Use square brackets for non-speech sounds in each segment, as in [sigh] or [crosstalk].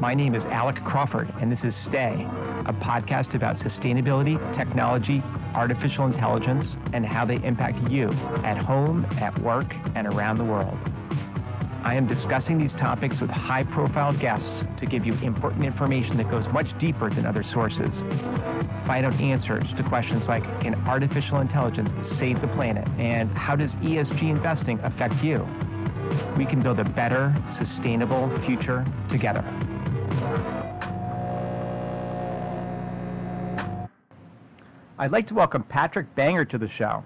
My name is Alec Crawford, and this is Stay, a podcast about sustainability, technology, artificial intelligence, and how they impact you at home, at work, and around the world. I am discussing these topics with high profile guests to give you important information that goes much deeper than other sources. Find out answers to questions like Can artificial intelligence save the planet? And how does ESG investing affect you? We can build a better, sustainable future together. I'd like to welcome Patrick Bangert to the show.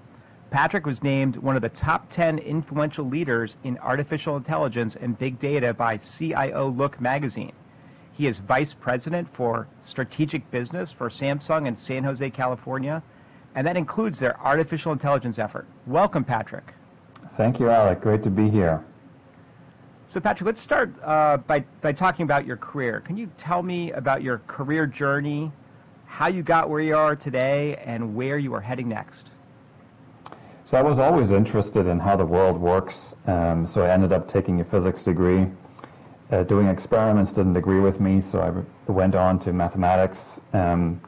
Patrick was named one of the top 10 influential leaders in artificial intelligence and big data by CIO Look magazine. He is vice president for strategic business for Samsung in San Jose, California, and that includes their artificial intelligence effort. Welcome, Patrick. Thank you, Alec. Great to be here. So, Patrick, let's start uh, by, by talking about your career. Can you tell me about your career journey, how you got where you are today, and where you are heading next? So I was always interested in how the world works. Um, so I ended up taking a physics degree. Uh, doing experiments didn't agree with me, so I went on to mathematics, um,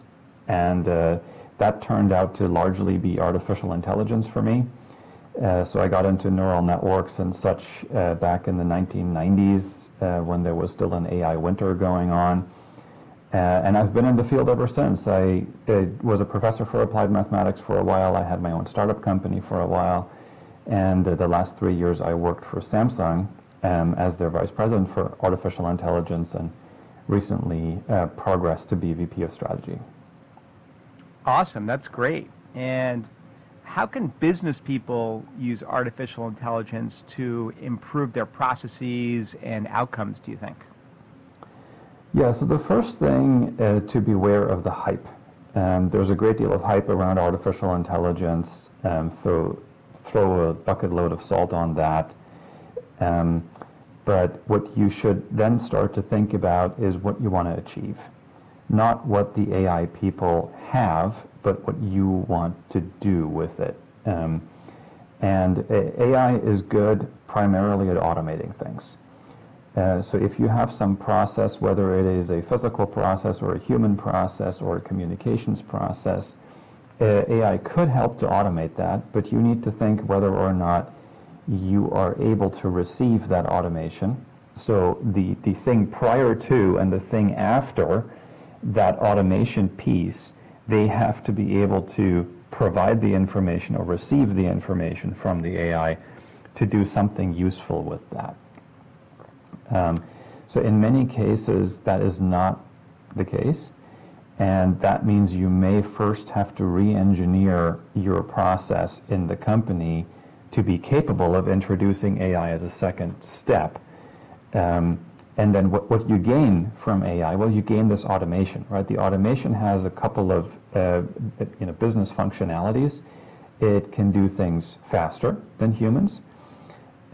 and uh, that turned out to largely be artificial intelligence for me. Uh, so I got into neural networks and such uh, back in the 1990s uh, when there was still an AI winter going on. Uh, and I've been in the field ever since. I was a professor for applied mathematics for a while. I had my own startup company for a while. And uh, the last three years I worked for Samsung um, as their vice president for artificial intelligence and recently uh, progressed to be VP of strategy. Awesome. That's great. And how can business people use artificial intelligence to improve their processes and outcomes, do you think? Yeah, so the first thing uh, to beware of the hype. Um, there's a great deal of hype around artificial intelligence, um, so throw a bucket load of salt on that. Um, but what you should then start to think about is what you want to achieve. Not what the AI people have, but what you want to do with it. Um, and AI is good primarily at automating things. Uh, so if you have some process, whether it is a physical process or a human process or a communications process, uh, AI could help to automate that, but you need to think whether or not you are able to receive that automation. So the, the thing prior to and the thing after that automation piece, they have to be able to provide the information or receive the information from the AI to do something useful with that. Um, so in many cases, that is not the case. And that means you may first have to re-engineer your process in the company to be capable of introducing AI as a second step. Um, and then what, what you gain from AI? Well, you gain this automation, right? The automation has a couple of uh, you know, business functionalities. It can do things faster than humans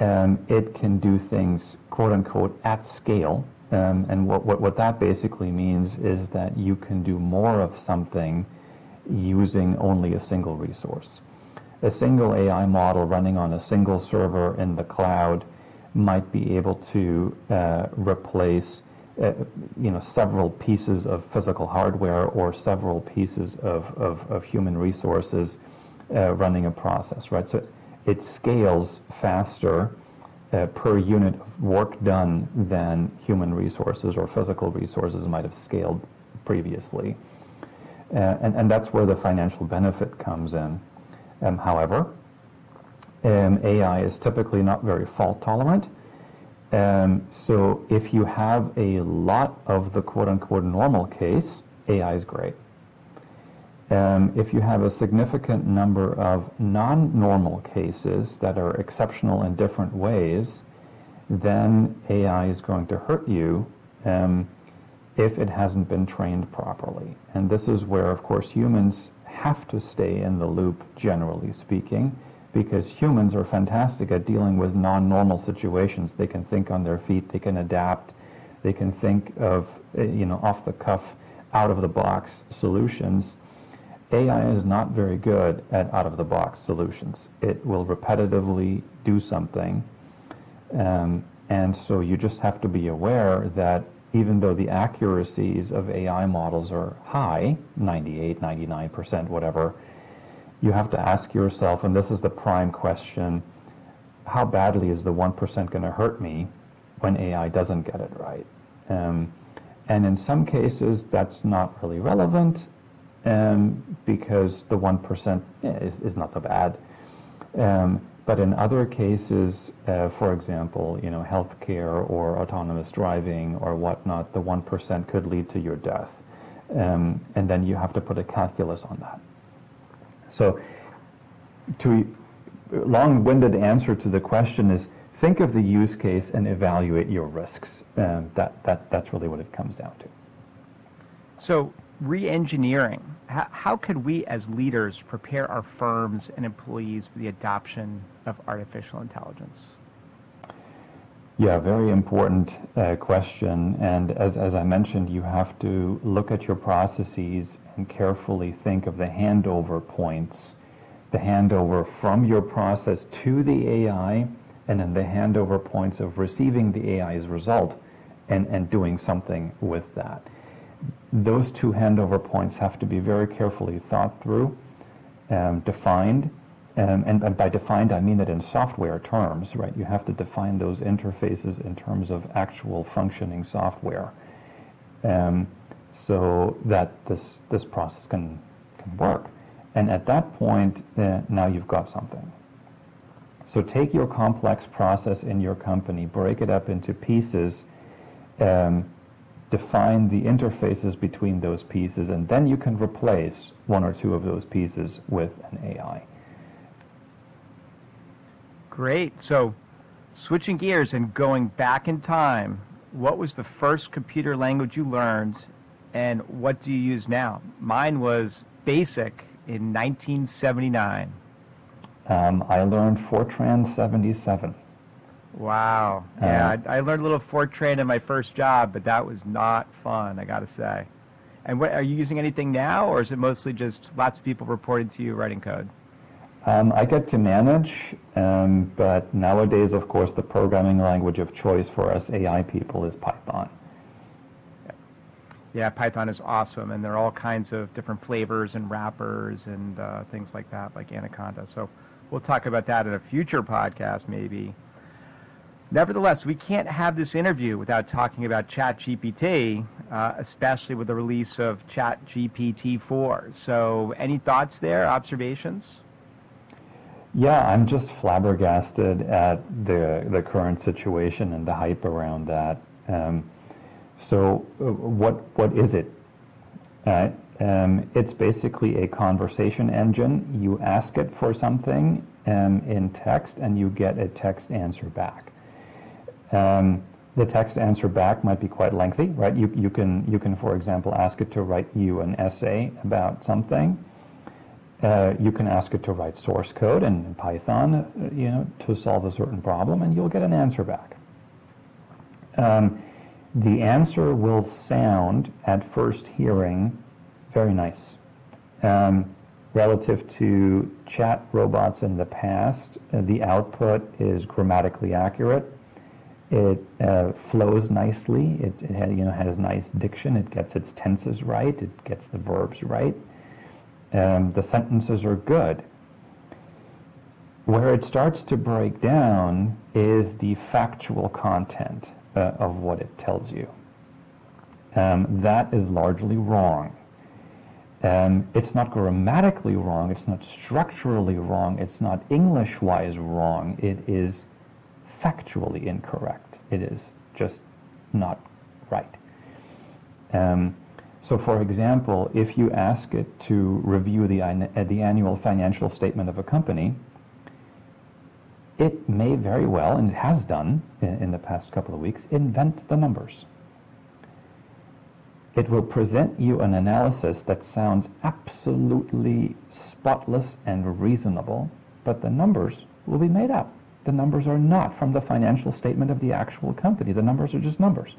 um, it can do things, quote unquote, at scale. Um, and what, what, what that basically means is that you can do more of something using only a single resource. A single AI model running on a single server in the cloud might be able to uh, replace uh, you know, several pieces of physical hardware or several pieces of, of, of human resources uh, running a process, right? So it scales faster uh, per unit of work done than human resources or physical resources might have scaled previously. Uh, and, and that's where the financial benefit comes in. Um, however, um, AI is typically not very fault tolerant. Um, so if you have a lot of the quote unquote normal case, AI is great. Um, if you have a significant number of non-normal cases that are exceptional in different ways, then AI is going to hurt you um, if it hasn't been trained properly. And this is where, of course, humans have to stay in the loop, generally speaking, because humans are fantastic at dealing with non-normal situations. They can think on their feet, they can adapt, they can think of, eh, you know, off the cuff, out of the box solutions AI is not very good at out-of-the-box solutions. It will repetitively do something, um, and so you just have to be aware that even though the accuracies of AI models are high, 98, 99%, whatever, you have to ask yourself, and this is the prime question, how badly is the 1% going to hurt me when AI doesn't get it right? Um, and in some cases, that's not really relevant um, because the 1% is, is not so bad. Um, but in other cases, uh, for example, you know, healthcare or autonomous driving or whatnot, the 1% could lead to your death. Um, and then you have to put a calculus on that. So to long-winded answer to the question is think of the use case and evaluate your risks. Um, that, that, that's really what it comes down to. So re-engineering, how, how could we as leaders prepare our firms and employees for the adoption of artificial intelligence? Yeah, very important uh, question. And as, as I mentioned, you have to look at your processes and carefully think of the handover points, the handover from your process to the AI, and then the handover points of receiving the AI's result and, and doing something with that those two handover points have to be very carefully thought through, um, defined, um, and, and, by defined I mean it in software terms, right? You have to define those interfaces in terms of actual functioning software, um, so that this this process can can work. And at that point, uh, now you've got something. So take your complex process in your company, break it up into pieces. Um, define the interfaces between those pieces, and then you can replace one or two of those pieces with an AI. Great. So, switching gears and going back in time, what was the first computer language you learned, and what do you use now? Mine was BASIC in 1979. Um, I learned Fortran 77. Wow. Yeah, I, I, learned a little Fortran in my first job, but that was not fun, I got to say. And what, are you using anything now, or is it mostly just lots of people reporting to you writing code? Um, I get to manage, um, but nowadays, of course, the programming language of choice for us AI people is Python. Yeah, Python is awesome, and there are all kinds of different flavors and wrappers and uh, things like that, like Anaconda. So we'll talk about that in a future podcast, maybe. Nevertheless, we can't have this interview without talking about ChatGPT, uh, especially with the release of ChatGPT 4. So, any thoughts there, observations? Yeah, I'm just flabbergasted at the the current situation and the hype around that. Um, so, uh, what what is it? Uh, um, it's basically a conversation engine. You ask it for something um, in text, and you get a text answer back. Um, the text answer back might be quite lengthy, right? You, you, can, you can, for example, ask it to write you an essay about something. Uh, you can ask it to write source code in Python, uh, you know, to solve a certain problem, and you'll get an answer back. Um, the answer will sound, at first hearing, very nice. Um, relative to chat robots in the past, uh, the output is grammatically accurate it uh, flows nicely. It, it has, you know, has nice diction. It gets its tenses right. It gets the verbs right. Um, the sentences are good. Where it starts to break down is the factual content uh, of what it tells you. Um, that is largely wrong. Um, it's not grammatically wrong. It's not structurally wrong. It's not English-wise wrong. It is factually incorrect. It is just not right. Um, so, for example, if you ask it to review the, uh, the annual financial statement of a company, it may very well, and has done in, in the past couple of weeks, invent the numbers. It will present you an analysis that sounds absolutely spotless and reasonable, but the numbers will be made up. The numbers are not from the financial statement of the actual company. The numbers are just numbers.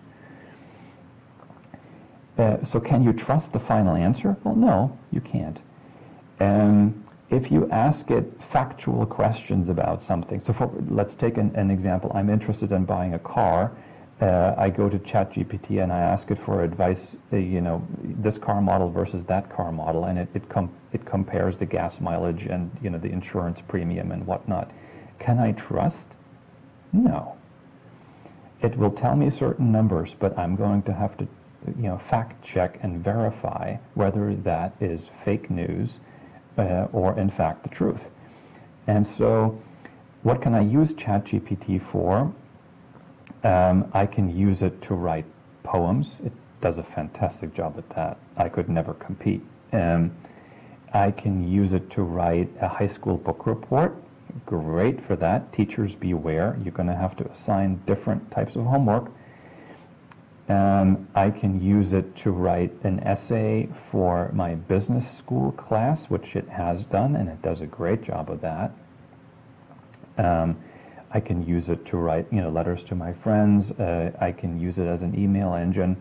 Uh, so can you trust the final answer? Well, no, you can't. Um, if you ask it factual questions about something, so for, let's take an, an, example. I'm interested in buying a car. Uh, I go to ChatGPT and I ask it for advice, uh, you know, this car model versus that car model, and it it, com- it compares the gas mileage and you know the insurance premium and whatnot. Can I trust? No. It will tell me certain numbers, but I'm going to have to, you know, fact check and verify whether that is fake news uh, or in fact the truth. And so, what can I use ChatGPT for? Um, I can use it to write poems. It does a fantastic job at that. I could never compete. Um, I can use it to write a high school book report. Great for that. Teachers beware. You're going to have to assign different types of homework. And I can use it to write an essay for my business school class, which it has done, and it does a great job of that. Um, I can use it to write, you know, letters to my friends. Uh, I can use it as an email engine.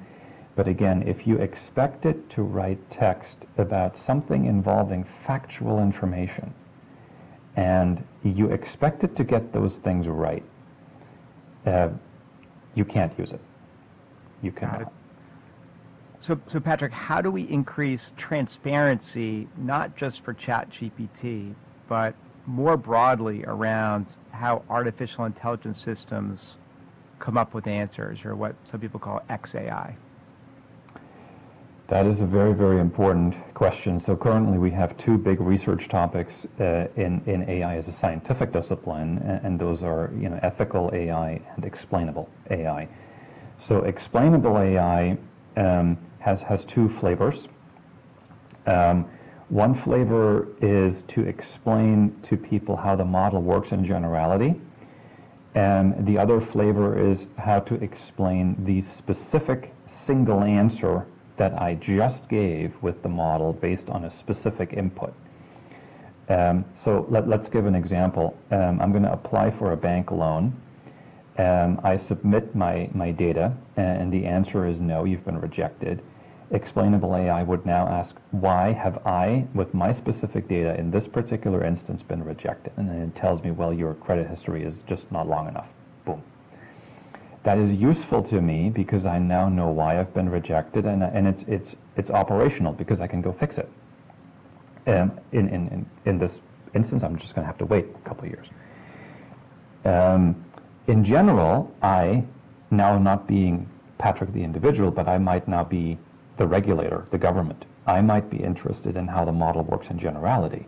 But again, if you expect it to write text about something involving factual information, and you expect it to get those things right, uh, you can't use it. You cannot. So, so Patrick, how do we increase transparency, not just for ChatGPT, but more broadly around how artificial intelligence systems come up with answers, or what some people call XAI? That is a very, very important question. So currently we have two big research topics uh, in, in AI as a scientific discipline, and, those are you know, ethical AI and explainable AI. So explainable AI um, has, has two flavors. Um, one flavor is to explain to people how the model works in generality. And the other flavor is how to explain the specific single answer that I just gave with the model based on a specific input. Um, so let, us give an example. Um, I'm going to apply for a bank loan. Um, I submit my, my data, and the answer is no, you've been rejected explainable AI would now ask, why have I, with my specific data in this particular instance, been rejected? And then it tells me, well, your credit history is just not long enough. Boom. That is useful to me because I now know why I've been rejected, and, and it's, it's, it's operational because I can go fix it. Um, in, in, in, in this instance, I'm just going to have to wait a couple of years. Um, in general, I, now not being Patrick the individual, but I might now be the regulator, the government. I might be interested in how the model works in generality.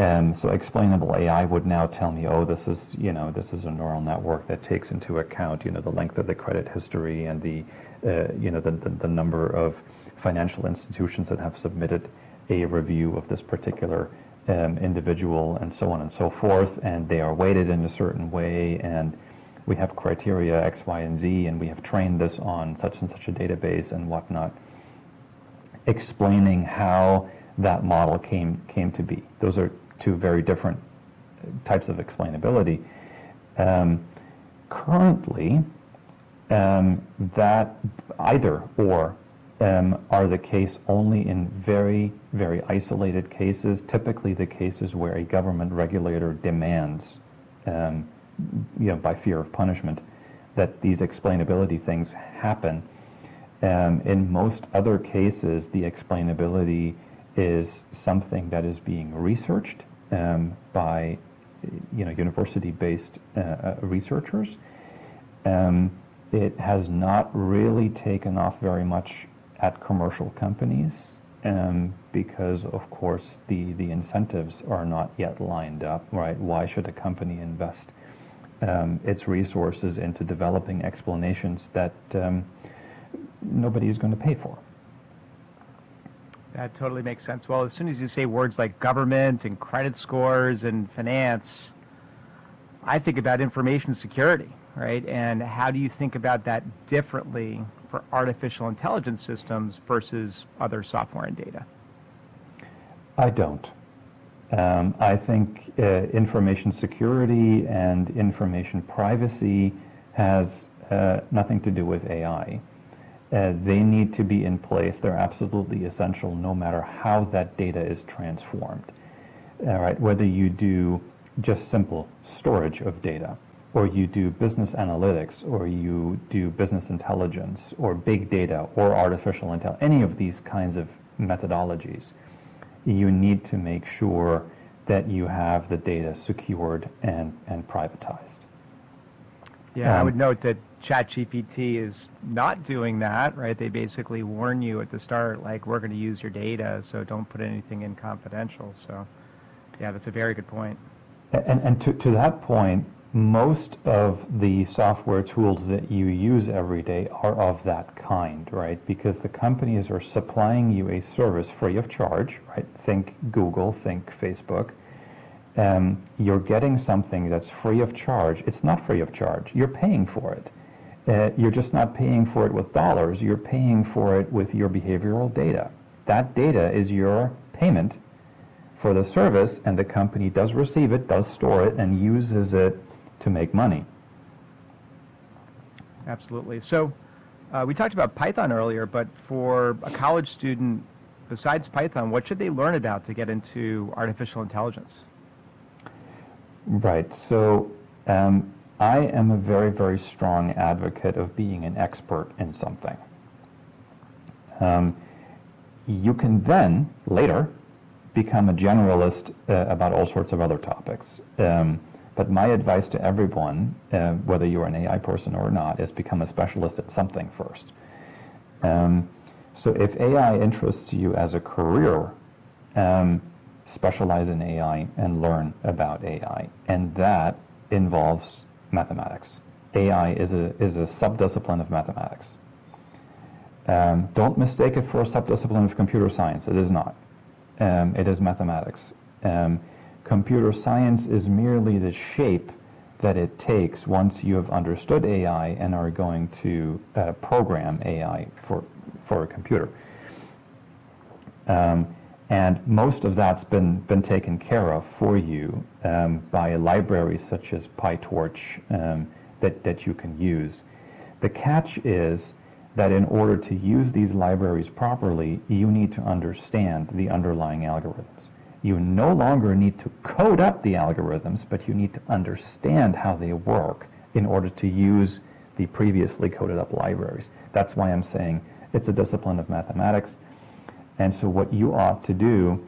And so explainable AI would now tell me, oh, this is, you know, this is a neural network that takes into account, you know, the length of the credit history and the, uh, you know, the, the, the, number of financial institutions that have submitted a review of this particular um, individual and so on and so forth. And they are weighted in a certain way. And we have criteria X, Y, and Z, and we have trained this on such and such a database and whatnot explaining how that model came came to be. Those are two very different types of explainability. Um, currently, um, that either or um, are the case only in very, very isolated cases, typically the cases where a government regulator demands, um, you know, by fear of punishment, that these explainability things happen. Um, in most other cases, the explainability is something that is being researched um, by you know, university-based uh, uh, researchers. Um, it has not really taken off very much at commercial companies um, because, of course, the, the incentives are not yet lined up, right? Why should a company invest um, its resources into developing explanations that um, nobody is going to pay for. That totally makes sense. Well, as soon as you say words like government and credit scores and finance, I think about information security, right? And how do you think about that differently for artificial intelligence systems versus other software and data? I don't. Um, I think uh, information security and information privacy has uh, nothing to do with AI. Uh, they need to be in place. They're absolutely essential no matter how that data is transformed. All right, whether you do just simple storage of data or you do business analytics, or you do business intelligence, or big data, or artificial intelligence, any of these kinds of methodologies, you need to make sure that you have the data secured and, and privatized. Yeah, um, I would note that ChatGPT is not doing that, right? They basically warn you at the start, like, we're going to use your data, so don't put anything in confidential. So, yeah, that's a very good point. And, and to, to that point, most of the software tools that you use every day are of that kind, right? Because the companies are supplying you a service free of charge, right? Think Google, think Facebook. Um, you're getting something that's free of charge. It's not free of charge. You're paying for it. Uh, you're just not paying for it with dollars. You're paying for it with your behavioral data. That data is your payment for the service, and the company does receive it, does store it, and uses it to make money. Absolutely. So uh, we talked about Python earlier, but for a college student, besides Python, what should they learn about to get into artificial intelligence? Right. So um, I am a very, very strong advocate of being an expert in something. Um, you can then, later, become a generalist uh, about all sorts of other topics. Um, but my advice to everyone, uh, whether you're an AI person or not, is become a specialist at something first. Um, so if AI interests you as a career, um, specialize in AI and learn about AI. And that involves mathematics. AI is a, is a subdiscipline of mathematics. Um, don't mistake it for a subdiscipline of computer science. It is not. Um, it is mathematics. Um, computer science is merely the shape that it takes once you have understood AI and are going to uh, program AI for, for a computer. Um, and most of that's been, been taken care of for you um, by libraries such as PyTorch um, that, that you can use. The catch is that in order to use these libraries properly, you need to understand the underlying algorithms you no longer need to code up the algorithms, but you need to understand how they work in order to use the previously coded up libraries. That's why I'm saying it's a discipline of mathematics. And so what you ought to do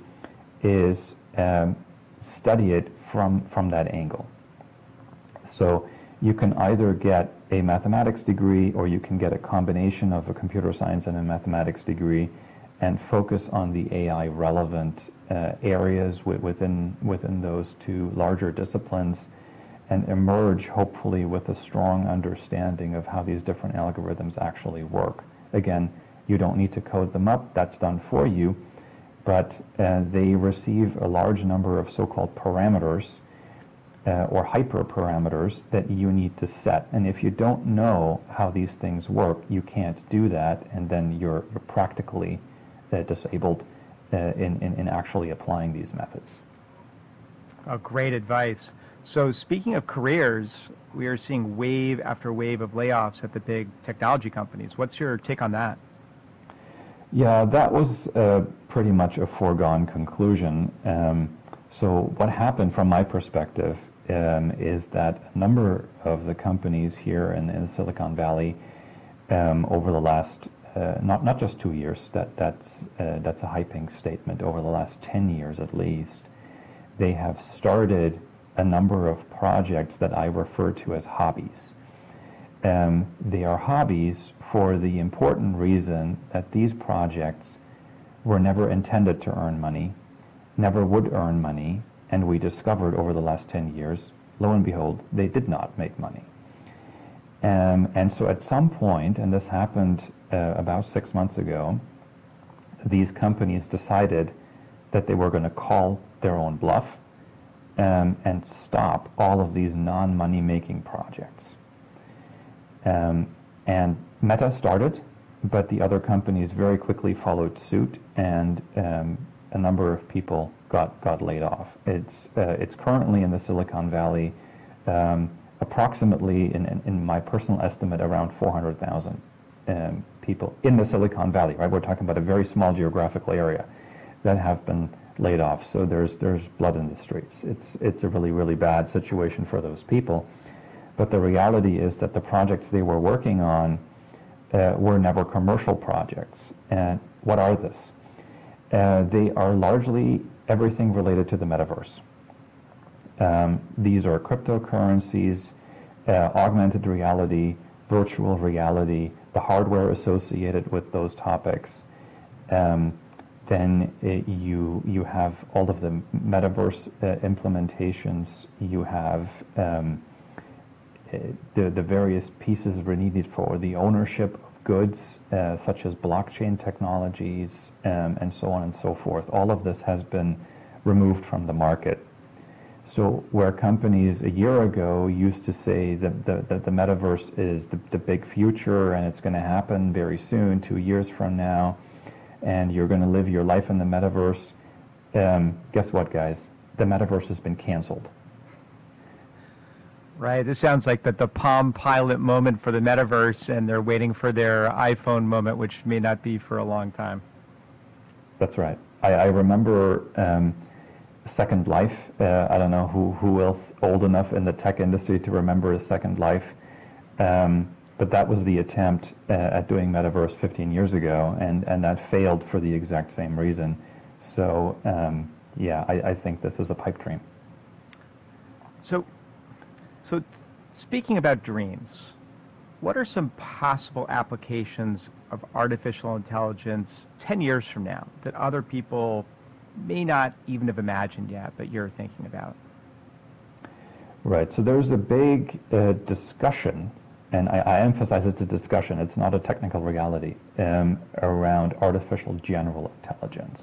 is um, study it from, from that angle. So you can either get a mathematics degree or you can get a combination of a computer science and a mathematics degree and focus on the AI relevant uh, areas within, within those two larger disciplines and emerge hopefully with a strong understanding of how these different algorithms actually work. Again, you don't need to code them up, that's done for you, but uh, they receive a large number of so-called parameters uh, or hyperparameters that you need to set. And if you don't know how these things work, you can't do that, and then you're, you're practically uh, disabled uh, in, in, in actually applying these methods. Oh, great advice. So, speaking of careers, we are seeing wave after wave of layoffs at the big technology companies. What's your take on that? Yeah, that was uh, pretty much a foregone conclusion. Um, so, what happened from my perspective um, is that a number of the companies here in, in Silicon Valley um, over the last uh, not not just two years. That that's uh, that's a hyping statement. Over the last ten years, at least, they have started a number of projects that I refer to as hobbies. Um, they are hobbies for the important reason that these projects were never intended to earn money, never would earn money, and we discovered over the last 10 years, lo and behold, they did not make money. Um, and so at some point, and this happened uh, about six months ago, these companies decided that they were going to call their own bluff um, and stop all of these non-money making projects. Um, and Meta started, but the other companies very quickly followed suit, and um, a number of people got, got laid off. It's, uh, it's currently in the Silicon Valley um, approximately, in, in, in, my personal estimate, around 400,000 um, people in the Silicon Valley, right? We're talking about a very small geographical area that have been laid off. So there's there's blood in the streets. It's it's a really really bad situation for those people. But the reality is that the projects they were working on uh, were never commercial projects. And what are this? Uh, they are largely everything related to the metaverse. Um, these are cryptocurrencies, uh, augmented reality, virtual reality, the hardware associated with those topics. Um, then it, you you have all of the metaverse uh, implementations. You have um, uh, the the various pieces that are needed for the ownership of goods, uh, such as blockchain technologies, um, and so on and so forth. All of this has been removed from the market. So where companies a year ago used to say that the, the, the metaverse is the, the big future and it's going to happen very soon, two years from now, and you're going to live your life in the metaverse, um, guess what, guys? The metaverse has been canceled. Right. This sounds like the, the Palm Pilot moment for the metaverse, and they're waiting for their iPhone moment, which may not be for a long time. That's right. I, I remember. Um, Second Life. Uh, I don't know who, who else old enough in the tech industry to remember Second Life. Um, but that was the attempt uh, at doing Metaverse 15 years ago, and, and that failed for the exact same reason. So, um, yeah, I, I think this is a pipe dream. So, so speaking about dreams, what are some possible applications of artificial intelligence 10 years from now that other people may not even have imagined yet, but you're thinking about? Right. So there's a big uh, discussion, and I, I, emphasize it's a discussion, it's not a technical reality, um, around artificial general intelligence.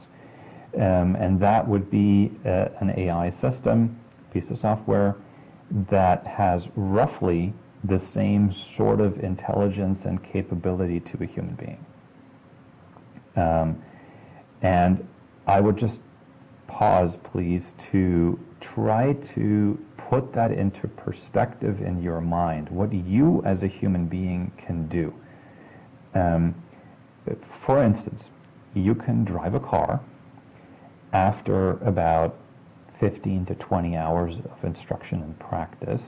Um, and that would be uh, an AI system, piece of software, that has roughly the same sort of intelligence and capability to a human being. Um, and I would just pause, please, to try to put that into perspective in your mind, what you as a human being can do. Um, for instance, you can drive a car after about 15 to 20 hours of instruction and practice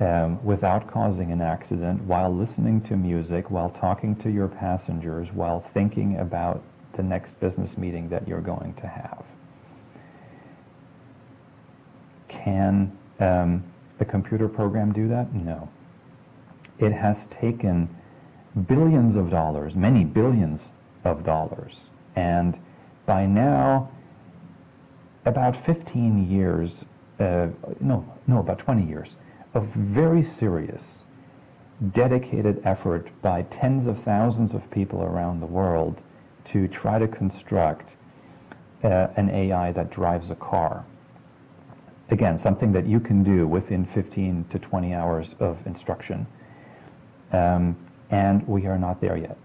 um, without causing an accident while listening to music, while talking to your passengers, while thinking about the next business meeting that you're going to have. Can um, a computer program do that? No. It has taken billions of dollars, many billions of dollars, and by now, about 15 years, uh, no, no, about 20 years, of very serious, dedicated effort by tens of thousands of people around the world to try to construct uh, an AI that drives a car. Again, something that you can do within 15 to 20 hours of instruction. Um, and we are not there yet.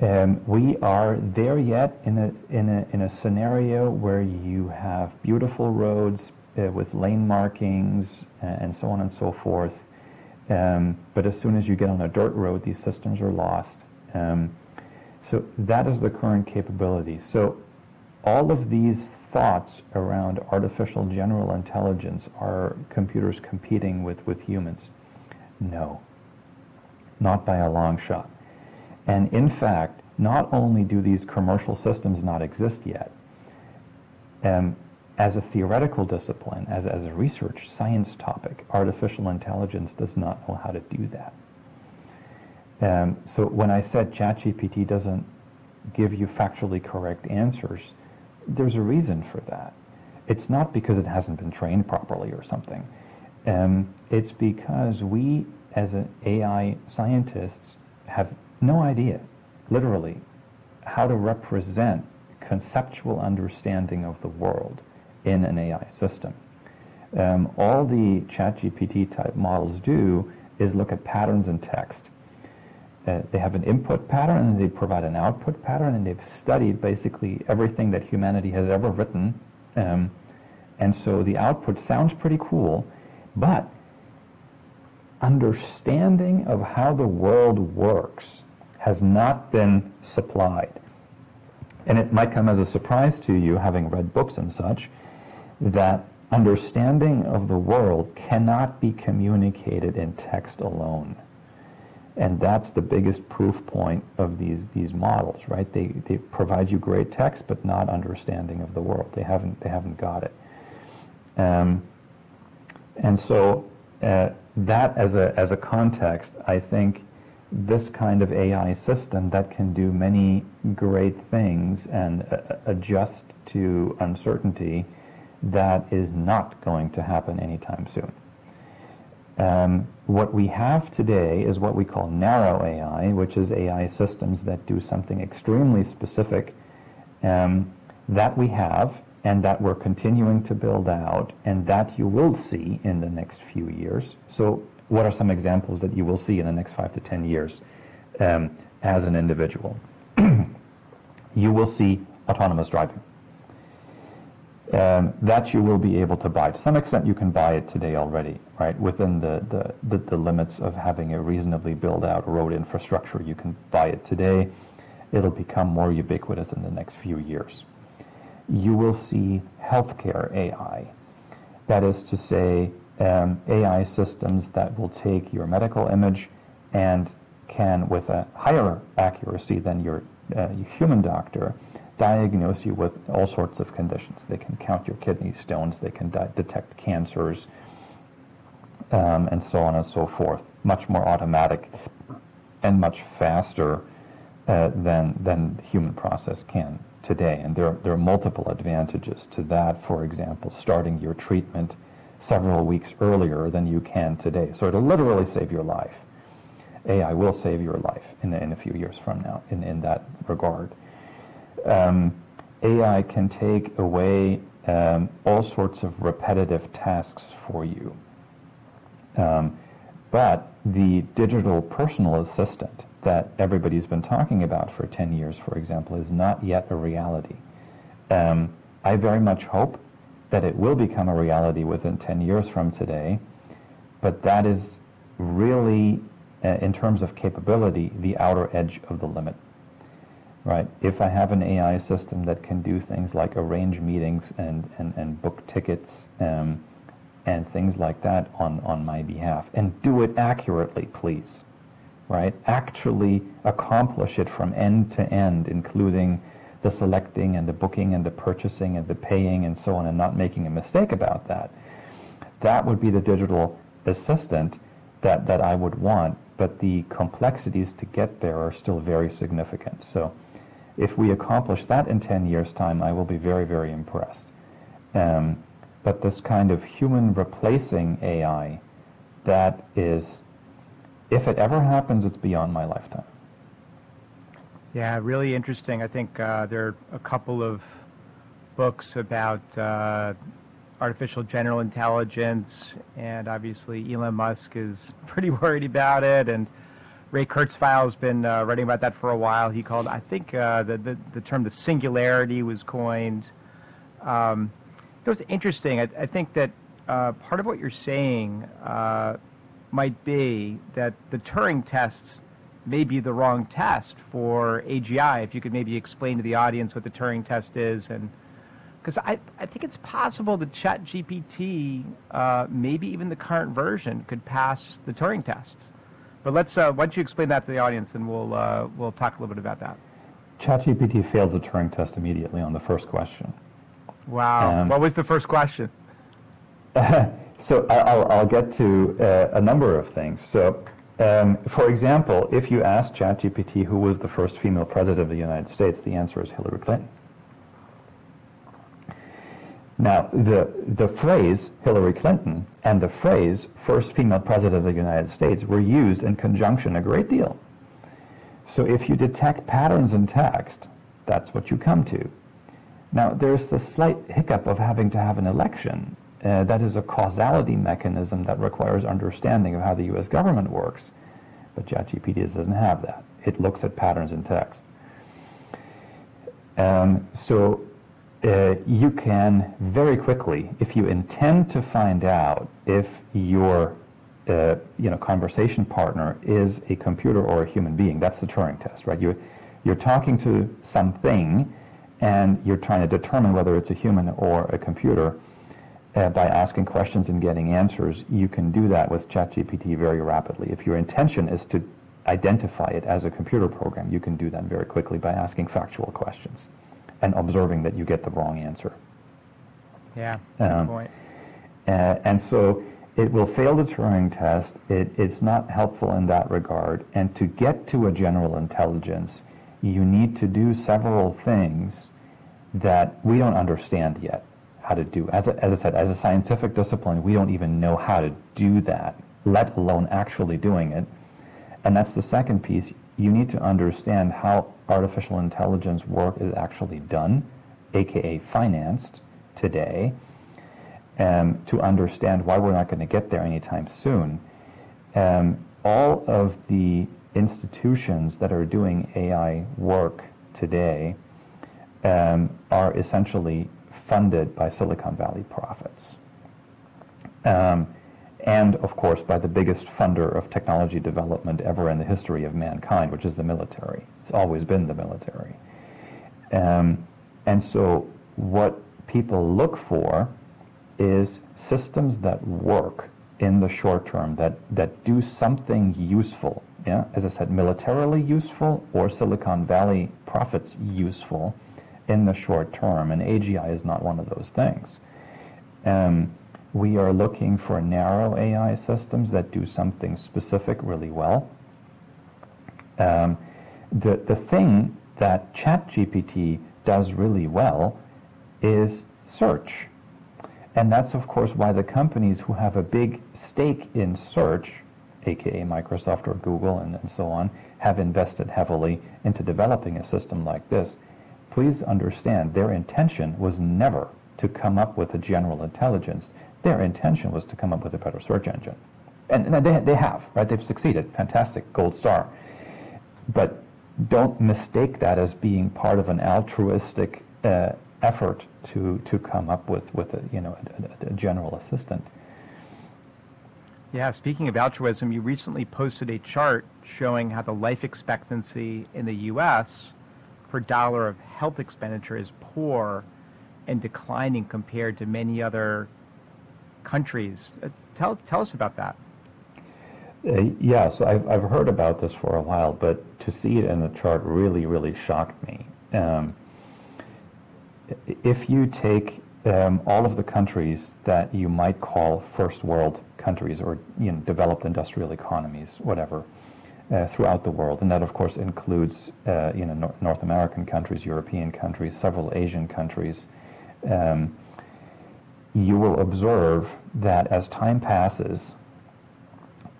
Um, we are there yet in a, in, a, in a scenario where you have beautiful roads uh, with lane markings and so on and so forth. Um, but as soon as you get on a dirt road, these systems are lost. Um, so that is the current capability. So all of these thoughts around artificial general intelligence are computers competing with, with humans? No, not by a long shot. And in fact, not only do these commercial systems not exist yet, um, as a theoretical discipline, as, as a research science topic, artificial intelligence does not know how to do that. Um, so when I said ChatGPT doesn't give you factually correct answers, there's a reason for that. It's not because it hasn't been trained properly or something. Um, it's because we, as AI scientists, have no idea, literally, how to represent conceptual understanding of the world in an AI system. Um, all the ChatGPT type models do is look at patterns in text uh, they have an input pattern and they provide an output pattern and they've studied basically everything that humanity has ever written. Um, and so the output sounds pretty cool, but understanding of how the world works has not been supplied. And it might come as a surprise to you, having read books and such, that understanding of the world cannot be communicated in text alone. And that's the biggest proof point of these, these models, right? They, they provide you great text, but not understanding of the world. They haven't, they haven't got it. Um, and so uh, that as a, as a context, I think this kind of AI system that can do many great things and uh, adjust to uncertainty that is not going to happen anytime soon. Um, what we have today is what we call narrow AI, which is AI systems that do something extremely specific um, that we have and that we're continuing to build out and that you will see in the next few years. So what are some examples that you will see in the next five to 10 years um, as an individual? [clears throat] you will see autonomous driving um, that you will be able to buy. To some extent, you can buy it today already, right? Within the, the, the, the limits of having a reasonably built out road infrastructure, you can buy it today. It'll become more ubiquitous in the next few years. You will see healthcare AI. That is to say, um, AI systems that will take your medical image and can, with a higher accuracy than your uh, human doctor, diagnose you with all sorts of conditions. They can count your kidney stones, they can di- detect cancers, um, and so on and so forth. Much more automatic and much faster uh, than, than human process can today. And there, there are multiple advantages to that. For example, starting your treatment several weeks earlier than you can today. So it'll literally save your life. AI will save your life in, in a few years from now in, in that regard um, AI can take away um, all sorts of repetitive tasks for you. Um, but the digital personal assistant that everybody's been talking about for 10 years, for example, is not yet a reality. Um, I very much hope that it will become a reality within 10 years from today, but that is really, uh, in terms of capability, the outer edge of the limit right? If I have an AI system that can do things like arrange meetings and, and, and book tickets um, and things like that on, on my behalf, and do it accurately, please, right? Actually accomplish it from end to end, including the selecting and the booking and the purchasing and the paying and so on, and not making a mistake about that. That would be the digital assistant that, that I would want, but the complexities to get there are still very significant. So if we accomplish that in 10 years' time, I will be very, very impressed. Um, but this kind of human replacing AI, that is, if it ever happens, it's beyond my lifetime. Yeah, really interesting. I think uh, there are a couple of books about uh, artificial general intelligence, and obviously Elon Musk is [laughs] pretty worried about it, and Ray Kurzweil has been uh, writing about that for a while. He called, I think, uh, the, the, the term the singularity was coined. Um, it was interesting. I, I think that uh, part of what you're saying uh, might be that the Turing test may be the wrong test for AGI. If you could maybe explain to the audience what the Turing test is, and because I, I think it's possible that ChatGPT, uh, maybe even the current version, could pass the Turing tests. But let's, uh, why don't you explain that to the audience and we'll, uh, we'll talk a little bit about that. ChatGPT fails the Turing test immediately on the first question. Wow. Um, what was the first question? [laughs] so I'll, I'll get to uh, a number of things. So, um, for example, if you ask ChatGPT who was the first female president of the United States, the answer is Hillary Clinton. Now, the, the phrase Hillary Clinton and the phrase first female president of the United States were used in conjunction a great deal. So if you detect patterns in text, that's what you come to. Now, there's the slight hiccup of having to have an election. Uh, that is a causality mechanism that requires understanding of how the U.S. government works. But ChatGPT doesn't have that. It looks at patterns in text. Um, so uh, you can very quickly, if you intend to find out if your uh, you know, conversation partner is a computer or a human being, that's the Turing test, right? You, you're talking to something and you're trying to determine whether it's a human or a computer. Uh, by asking questions and getting answers, you can do that with ChatGPT very rapidly. If your intention is to identify it as a computer program, you can do that very quickly by asking factual questions and observing that you get the wrong answer. Yeah, good um, point. Uh, and so it will fail the Turing test. It, it's not helpful in that regard. And to get to a general intelligence, you need to do several things that we don't understand yet how to do. As, as I said, as a scientific discipline, we don't even know how to do that, let alone actually doing it. And that's the second piece. You need to understand how artificial intelligence work is actually done, aka financed today, um, to understand why we're not going to get there anytime soon. Um, all of the institutions that are doing AI work today um, are essentially funded by Silicon Valley profits. Um, and of course by the biggest funder of technology development ever in the history of mankind, which is the military. It's always been the military. Um, and so what people look for is systems that work in the short term, that, that do something useful. Yeah? As I said, militarily useful or Silicon Valley profits useful in the short term, and AGI is not one of those things. Um, we are looking for narrow AI systems that do something specific really well. Um, the, the thing that ChatGPT does really well is search. And that's, of course, why the companies who have a big stake in search, aka Microsoft or Google and, and so on, have invested heavily into developing a system like this please understand their intention was never to come up with a general intelligence. Their intention was to come up with a better search engine. And, and they, they have, right? They've succeeded. Fantastic, gold star. But don't mistake that as being part of an altruistic uh, effort to, to come up with, with a, you know, a, a general assistant. Yeah, speaking of altruism, you recently posted a chart showing how the life expectancy in the U.S per dollar of health expenditure is poor and declining compared to many other countries. Uh, tell, tell us about that. Uh, yeah, so I've, I've heard about this for a while, but to see it in the chart really, really shocked me. Um, if you take um, all of the countries that you might call first world countries or you know, developed industrial economies, whatever, uh, throughout the world, and that of course includes uh, you know Nor- North American countries, European countries, several Asian countries. Um, you will observe that as time passes,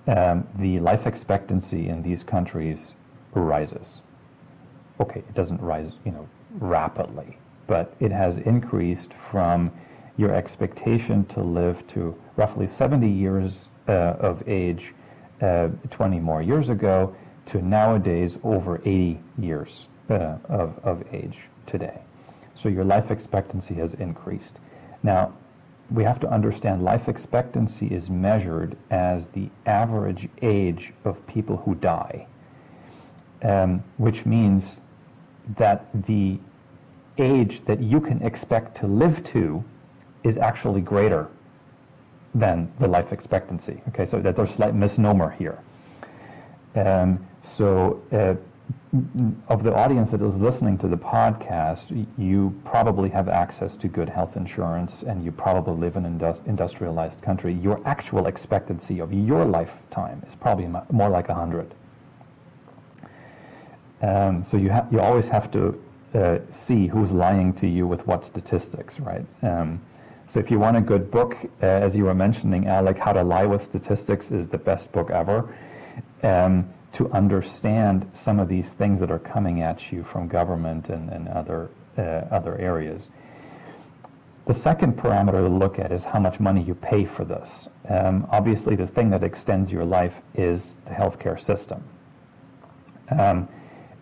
um, the life expectancy in these countries rises. Okay, it doesn't rise, you know, rapidly, but it has increased from your expectation to live to roughly 70 years uh, of age uh, 20 more years ago to nowadays over 80 years uh, of, of age today. So your life expectancy has increased. Now, we have to understand life expectancy is measured as the average age of people who die, um, which means that the age that you can expect to live to is actually greater than the life expectancy. Okay, so that there's a slight misnomer here. Um, so, uh, of the audience that is listening to the podcast, you probably have access to good health insurance and you probably live in an indus- industrialized country. Your actual expectancy of your lifetime is probably more like 100. Um, so you, ha- you always have to uh, see who's lying to you with what statistics, right? Um, so if you want a good book, uh, as you were mentioning, Alec, How to Lie with Statistics is the best book ever. Um, to understand some of these things that are coming at you from government and, and other, uh, other areas. The second parameter to look at is how much money you pay for this. Um, obviously, the thing that extends your life is the healthcare system. Um,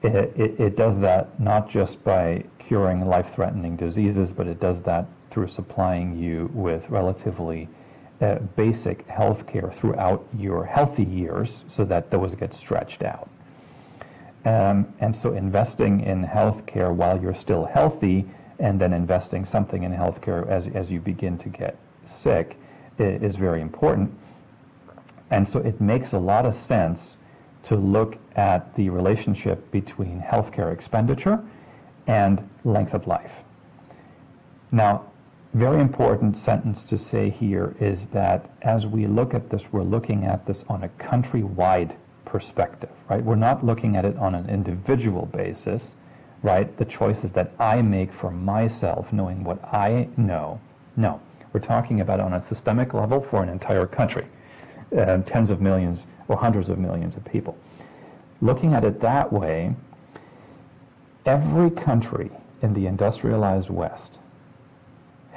it, it, it, does that not just by curing life threatening diseases, but it does that through supplying you with relatively uh, basic health care throughout your healthy years so that those get stretched out. Um, and so investing in health care while you're still healthy and then investing something in health care as, as you begin to get sick is very important. And so it makes a lot of sense to look at the relationship between healthcare expenditure and length of life. Now, very important sentence to say here is that as we look at this, we're looking at this on a countrywide perspective, right? We're not looking at it on an individual basis, right? The choices that I make for myself, knowing what I know. No, we're talking about on a systemic level for an entire country, uh, tens of millions or hundreds of millions of people. Looking at it that way, every country in the industrialized West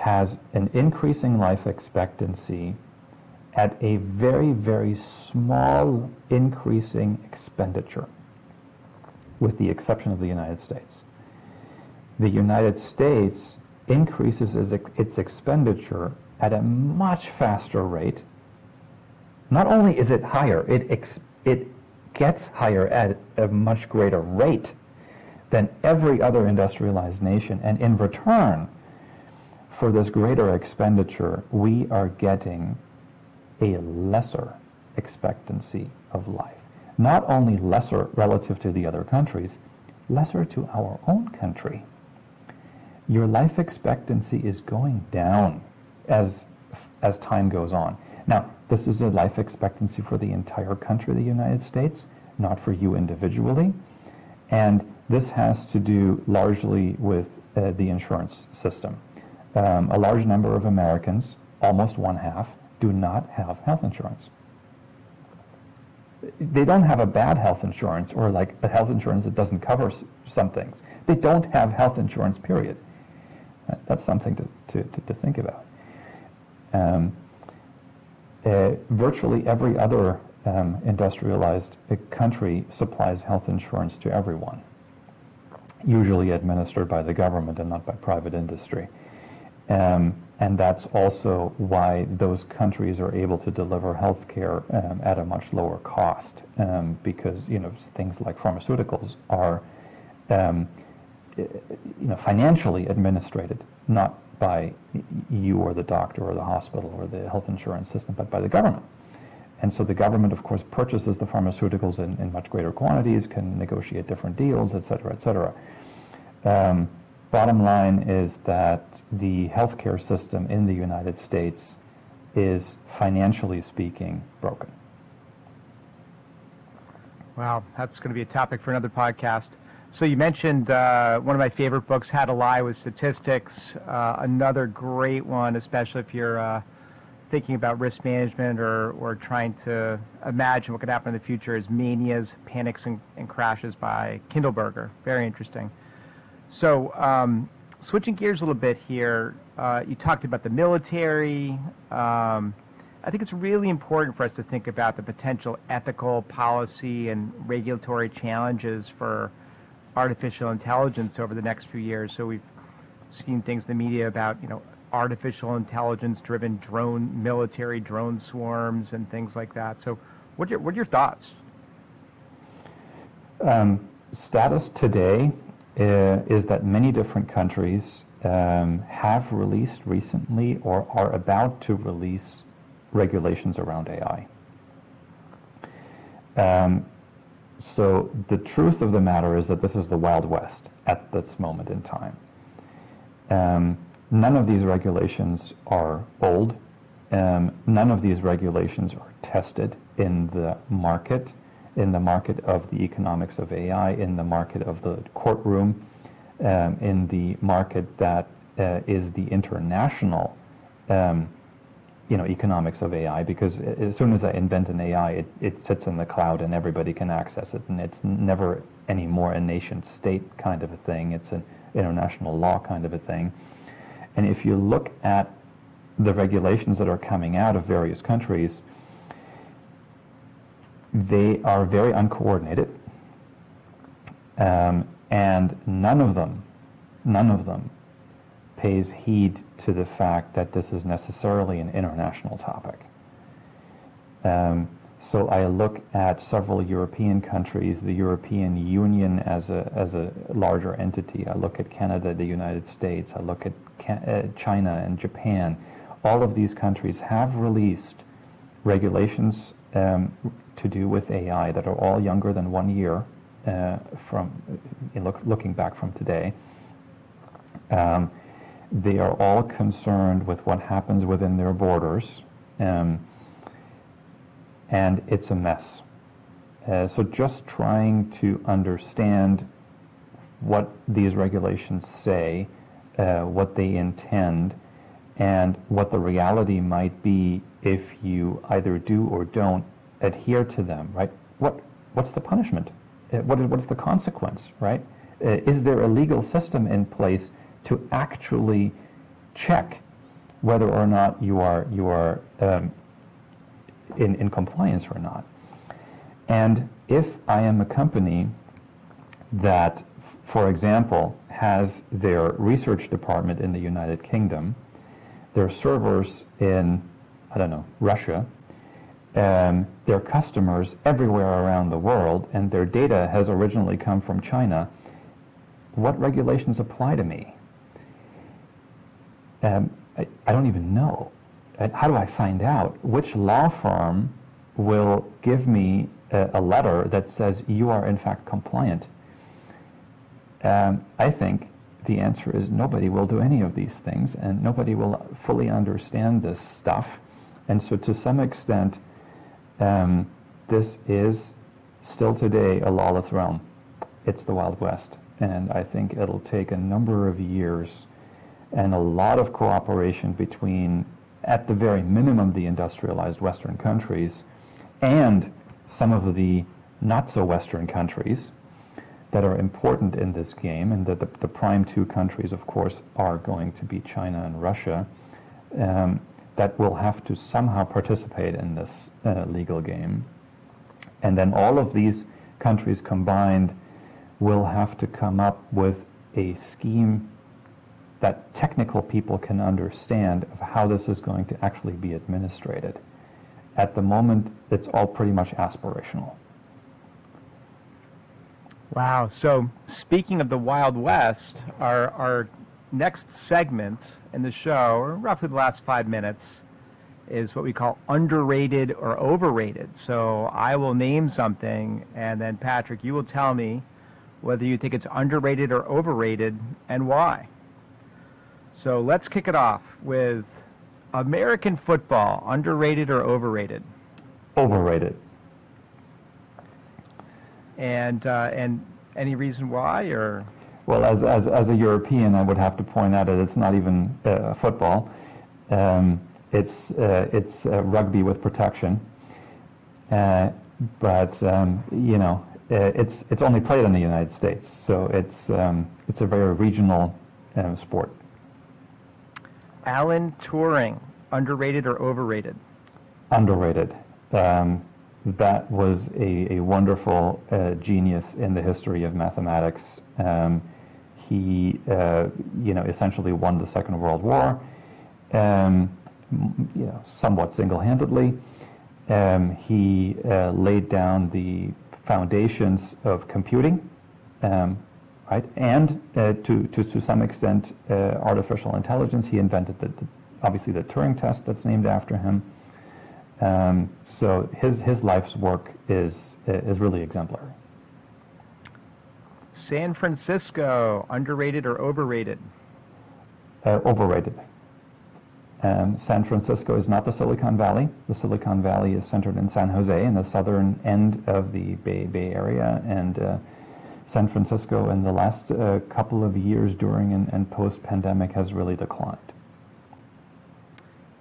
has an increasing life expectancy at a very, very small increasing expenditure, with the exception of the United States. The United States increases its expenditure at a much faster rate. Not only is it higher, it, it gets higher at a much greater rate than every other industrialized nation. And in return, for this greater expenditure, we are getting a lesser expectancy of life. Not only lesser relative to the other countries, lesser to our own country. Your life expectancy is going down as, as time goes on. Now, this is a life expectancy for the entire country the United States, not for you individually. And this has to do largely with uh, the insurance system. Um, a large number of Americans, almost one half, do not have health insurance. They don't have a bad health insurance or like a health insurance that doesn't cover s- some things. They don't have health insurance, period. That's something to, to, to, think about. Um, uh, virtually every other um, industrialized country supplies health insurance to everyone, usually administered by the government and not by private industry. Um, and that's also why those countries are able to deliver health care um, at a much lower cost um, because you know things like pharmaceuticals are um, you know financially administrated not by you or the doctor or the hospital or the health insurance system but by the government. And so the government of course purchases the pharmaceuticals in, in much greater quantities can negotiate different deals et cetera et cetera. Um, Bottom line is that the healthcare system in the United States is, financially speaking, broken. Wow, that's going to be a topic for another podcast. So you mentioned uh, one of my favorite books, How to Lie with Statistics. Uh, another great one, especially if you're uh, thinking about risk management or, or trying to imagine what could happen in the future, is Manias, Panics, and, and Crashes by Kindleberger. Very interesting. So, um, switching gears a little bit here, uh, you talked about the military. Um, I think it's really important for us to think about the potential ethical, policy, and regulatory challenges for artificial intelligence over the next few years. So we've seen things in the media about, you know, artificial intelligence-driven drone, military drone swarms, and things like that. So, what are your, what are your thoughts? Um, status today is that many different countries um, have released recently or are about to release regulations around AI. Um, so the truth of the matter is that this is the Wild West at this moment in time. Um, none of these regulations are old. Um, none of these regulations are tested in the market in the market of the economics of AI, in the market of the courtroom, um, in the market that uh, is the international um, you know, economics of AI, because as soon as I invent an AI, it, it sits in the cloud and everybody can access it, and it's never anymore a nation state kind of a thing. It's an international law kind of a thing. And if you look at the regulations that are coming out of various countries, they are very uncoordinated, um, and none of them, none of them pays heed to the fact that this is necessarily an international topic. Um, so I look at several European countries, the European Union as a, as a larger entity. I look at Canada, the United States. I look at Can- uh, China and Japan. all of these countries have released regulations um, to do with AI that are all younger than one year uh, from look, looking back from today. Um, they are all concerned with what happens within their borders, um, and it's a mess. Uh, so just trying to understand what these regulations say, uh, what they intend, and what the reality might be if you either do or don't adhere to them, right? What, what's the punishment? Uh, what is, what's the consequence, right? Uh, is there a legal system in place to actually check whether or not you are, you are um, in, in compliance or not? And if I am a company that, for example, has their research department in the United Kingdom, their servers in, I don't know, Russia, um, their customers everywhere around the world, and their data has originally come from China, what regulations apply to me? Um, I, I, don't even know. Uh, how do I find out? Which law firm will give me a, a letter that says you are in fact compliant? Um, I think the answer is nobody will do any of these things and nobody will fully understand this stuff. And so, to some extent, um, this is still today a lawless realm. It's the Wild West. And I think it'll take a number of years and a lot of cooperation between, at the very minimum, the industrialized Western countries and some of the not so Western countries that are important in this game, and that the, the, prime two countries, of course, are going to be China and Russia, um, that will have to somehow participate in this uh, legal game. And then all of these countries combined will have to come up with a scheme that technical people can understand of how this is going to actually be administrated. At the moment, it's all pretty much aspirational. Wow. So, speaking of the Wild West, our, our next segment in the show, or roughly the last five minutes, is what we call underrated or overrated. So, I will name something, and then, Patrick, you will tell me whether you think it's underrated or overrated and why. So, let's kick it off with American football, underrated or overrated? Overrated. And uh, and any reason why, or? Well, as, as, as a European, I would have to point out that it's not even uh, football. Um, it's uh, it's uh, rugby with protection. Uh, but um, you know, uh, it's it's only played in the United States, so it's um, it's a very regional um, sport. Alan Turing, underrated or overrated? Underrated. Um, that was a, a wonderful uh, genius in the history of mathematics. Um, he, uh, you know, essentially won the Second World War, um, you know, somewhat single-handedly. Um, he uh, laid down the foundations of computing, um, right, and uh, to, to, to some extent uh, artificial intelligence. He invented the, the, obviously the Turing test that's named after him. Um, so his, his life's work is, is really exemplary. San Francisco, underrated or overrated? Uh, overrated. Um, San Francisco is not the Silicon Valley. The Silicon Valley is centered in San Jose in the southern end of the Bay, Bay Area. And uh, San Francisco in the last uh, couple of years during and, and post-pandemic has really declined.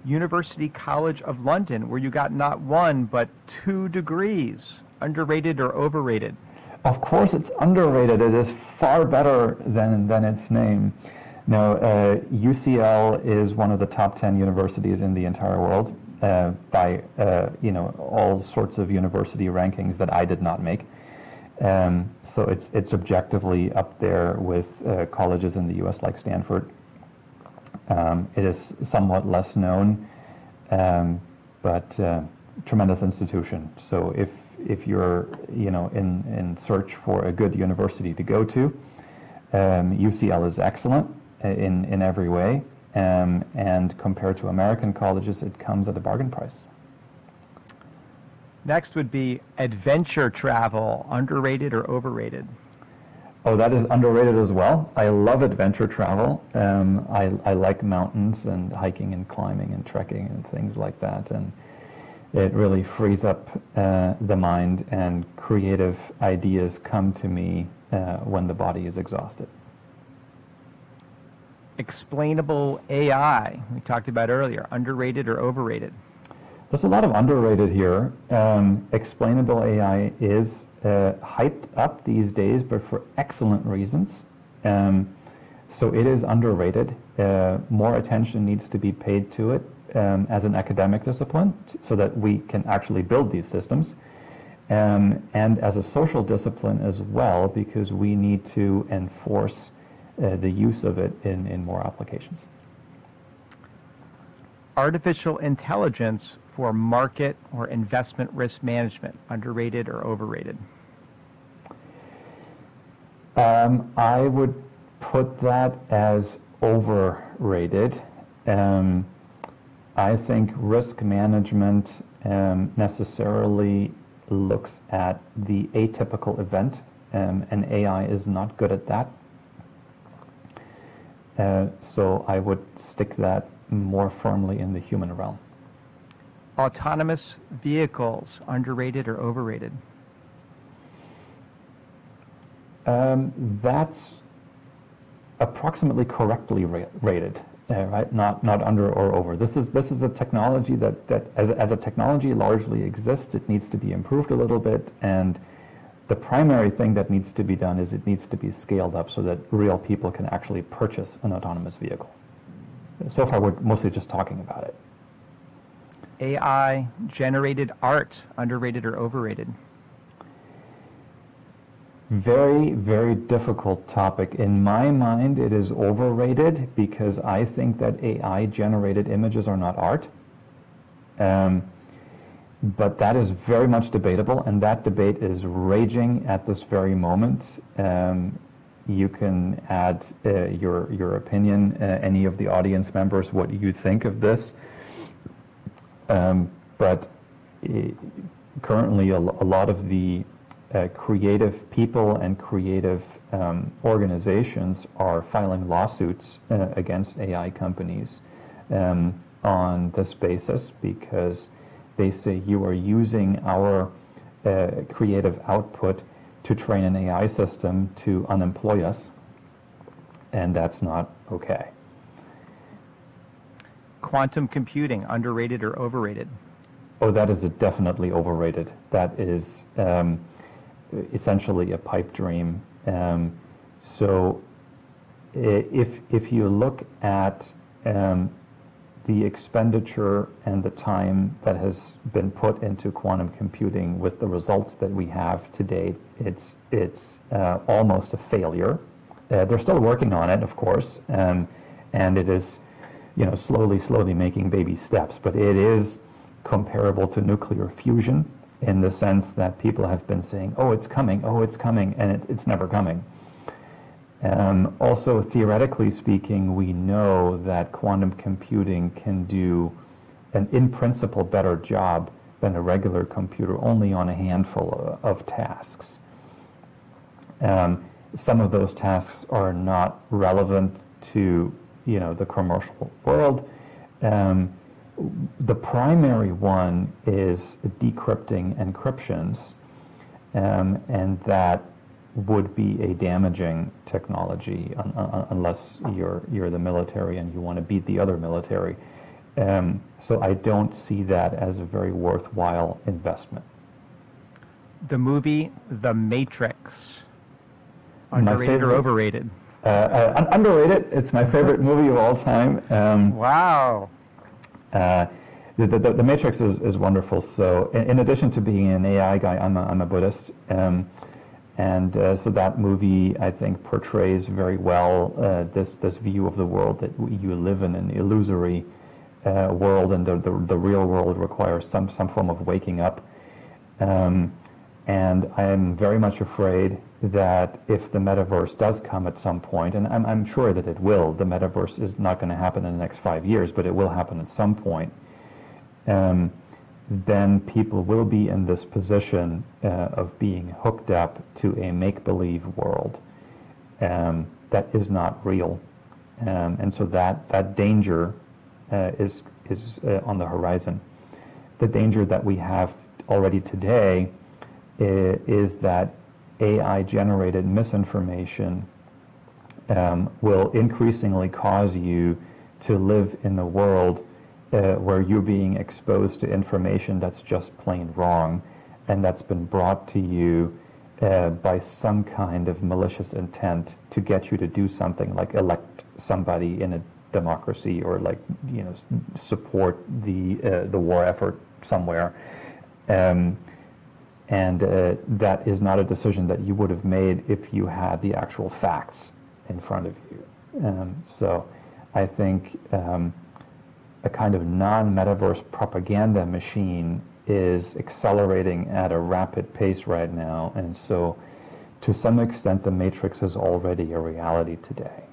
University College of London, where you got not one, but two degrees. Underrated or overrated? Of course, it's underrated. It is far better than, than its name. Now, uh, UCL is one of the top 10 universities in the entire world uh, by uh, you know all sorts of university rankings that I did not make. Um, so it's, it's objectively up there with uh, colleges in the U.S. like Stanford um, it is somewhat less known, um, but uh, tremendous institution. So if if you're you know in in search for a good university to go to, um, UCL is excellent in in every way. um, and compared to American colleges, it comes at a bargain price. Next would be adventure travel, underrated or overrated? Oh, that is underrated as well. I love adventure travel. Um, I, I like mountains and hiking and climbing and trekking and things like that. And it really frees up uh, the mind and creative ideas come to me uh, when the body is exhausted. Explainable AI, we talked about earlier, underrated or overrated? There's a lot of underrated here. Um, explainable AI is uh, hyped up these days, but for excellent reasons. Um, so it is underrated. Uh, more attention needs to be paid to it um, as an academic discipline so that we can actually build these systems. Um, and as a social discipline as well, because we need to enforce uh, the use of it in, in more applications. Artificial intelligence for market or investment risk management, underrated or overrated? Um, I would put that as overrated. Um, I think risk management um, necessarily looks at the atypical event, um, and AI is not good at that. Uh, so I would stick that more firmly in the human realm. Autonomous vehicles, underrated or overrated? Um, that's approximately correctly ra- rated, uh, right? Not not under or over. This is this is a technology that that as as a technology largely exists. It needs to be improved a little bit, and the primary thing that needs to be done is it needs to be scaled up so that real people can actually purchase an autonomous vehicle. So far, we're mostly just talking about it. AI generated art, underrated or overrated? Very, very difficult topic. In my mind, it is overrated because I think that AI generated images are not art. Um, but that is very much debatable, and that debate is raging at this very moment. Um, you can add uh, your your opinion, uh, any of the audience members, what you think of this. Um, but uh, currently, a, a, lot of the uh, creative people and creative um, organizations are filing lawsuits uh, against AI companies um, on this basis because they say you are using our uh, creative output to train an AI system to unemploy us, and that's not okay. Quantum computing, underrated or overrated? Oh, that is definitely overrated. That is um, essentially a pipe dream. Um, so, if if you look at um, the expenditure and the time that has been put into quantum computing with the results that we have today, it's, it's uh, almost a failure. Uh, they're still working on it, of course, um, and it is, you know, slowly, slowly making baby steps, but it is comparable to nuclear fusion in the sense that people have been saying, oh, it's coming, oh, it's coming, and it, it's never coming. Um, also, theoretically speaking, we know that quantum computing can do an in principle better job than a regular computer only on a handful of, of tasks. Um, some of those tasks are not relevant to you know the commercial world. Um, the primary one is decrypting encryptions, um, and that would be a damaging technology un- un- unless you're you're the military and you want to beat the other military. Um, so I don't see that as a very worthwhile investment. The movie The Matrix, underrated or overrated? Uh, uh, underrated. It's my favorite movie of all time. Um, wow. Uh, the, the, the, Matrix is, is wonderful. So, in, in, addition to being an AI guy, I'm a, I'm a Buddhist. Um, and uh, so that movie, I think, portrays very well uh, this this view of the world that you live in an illusory uh, world, and the, the, the real world requires some some form of waking up. Um, And I'm very much afraid that if the metaverse does come at some point, and I'm, I'm sure that it will, the metaverse is not going to happen in the next five years, but it will happen at some point, um, then people will be in this position uh, of being hooked up to a make-believe world um, that is not real. Um, and so that, that danger uh, is, is uh, on the horizon. The danger that we have already today is, that AI generated misinformation um, will increasingly cause you to live in a world uh, where you're being exposed to information that's just plain wrong and that's been brought to you uh, by some kind of malicious intent to get you to do something like elect somebody in a democracy or like you know support the uh, the war effort somewhere. Um, and uh, that is not a decision that you would have made if you had the actual facts in front of you. Um, so I think um, a kind of non-metaverse propaganda machine is accelerating at a rapid pace right now. And so to some extent, the Matrix is already a reality today.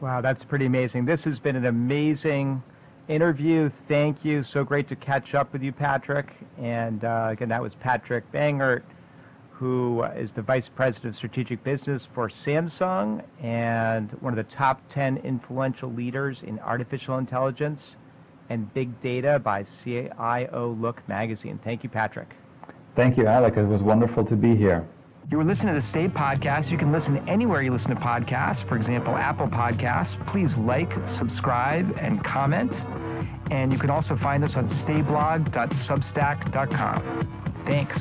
Wow, that's pretty amazing. This has been an amazing interview. Thank you. So great to catch up with you, Patrick. And uh, again, that was Patrick Bangert, who is the Vice President of Strategic Business for Samsung and one of the top 10 influential leaders in artificial intelligence and big data by CIO Look magazine. Thank you, Patrick. Thank you, Alec. It was wonderful to be here. You were listening to the Stay Podcast. You can listen anywhere you listen to podcasts, for example, Apple Podcasts. Please like, subscribe, and comment. And you can also find us on stayblog.substack.com. Thanks.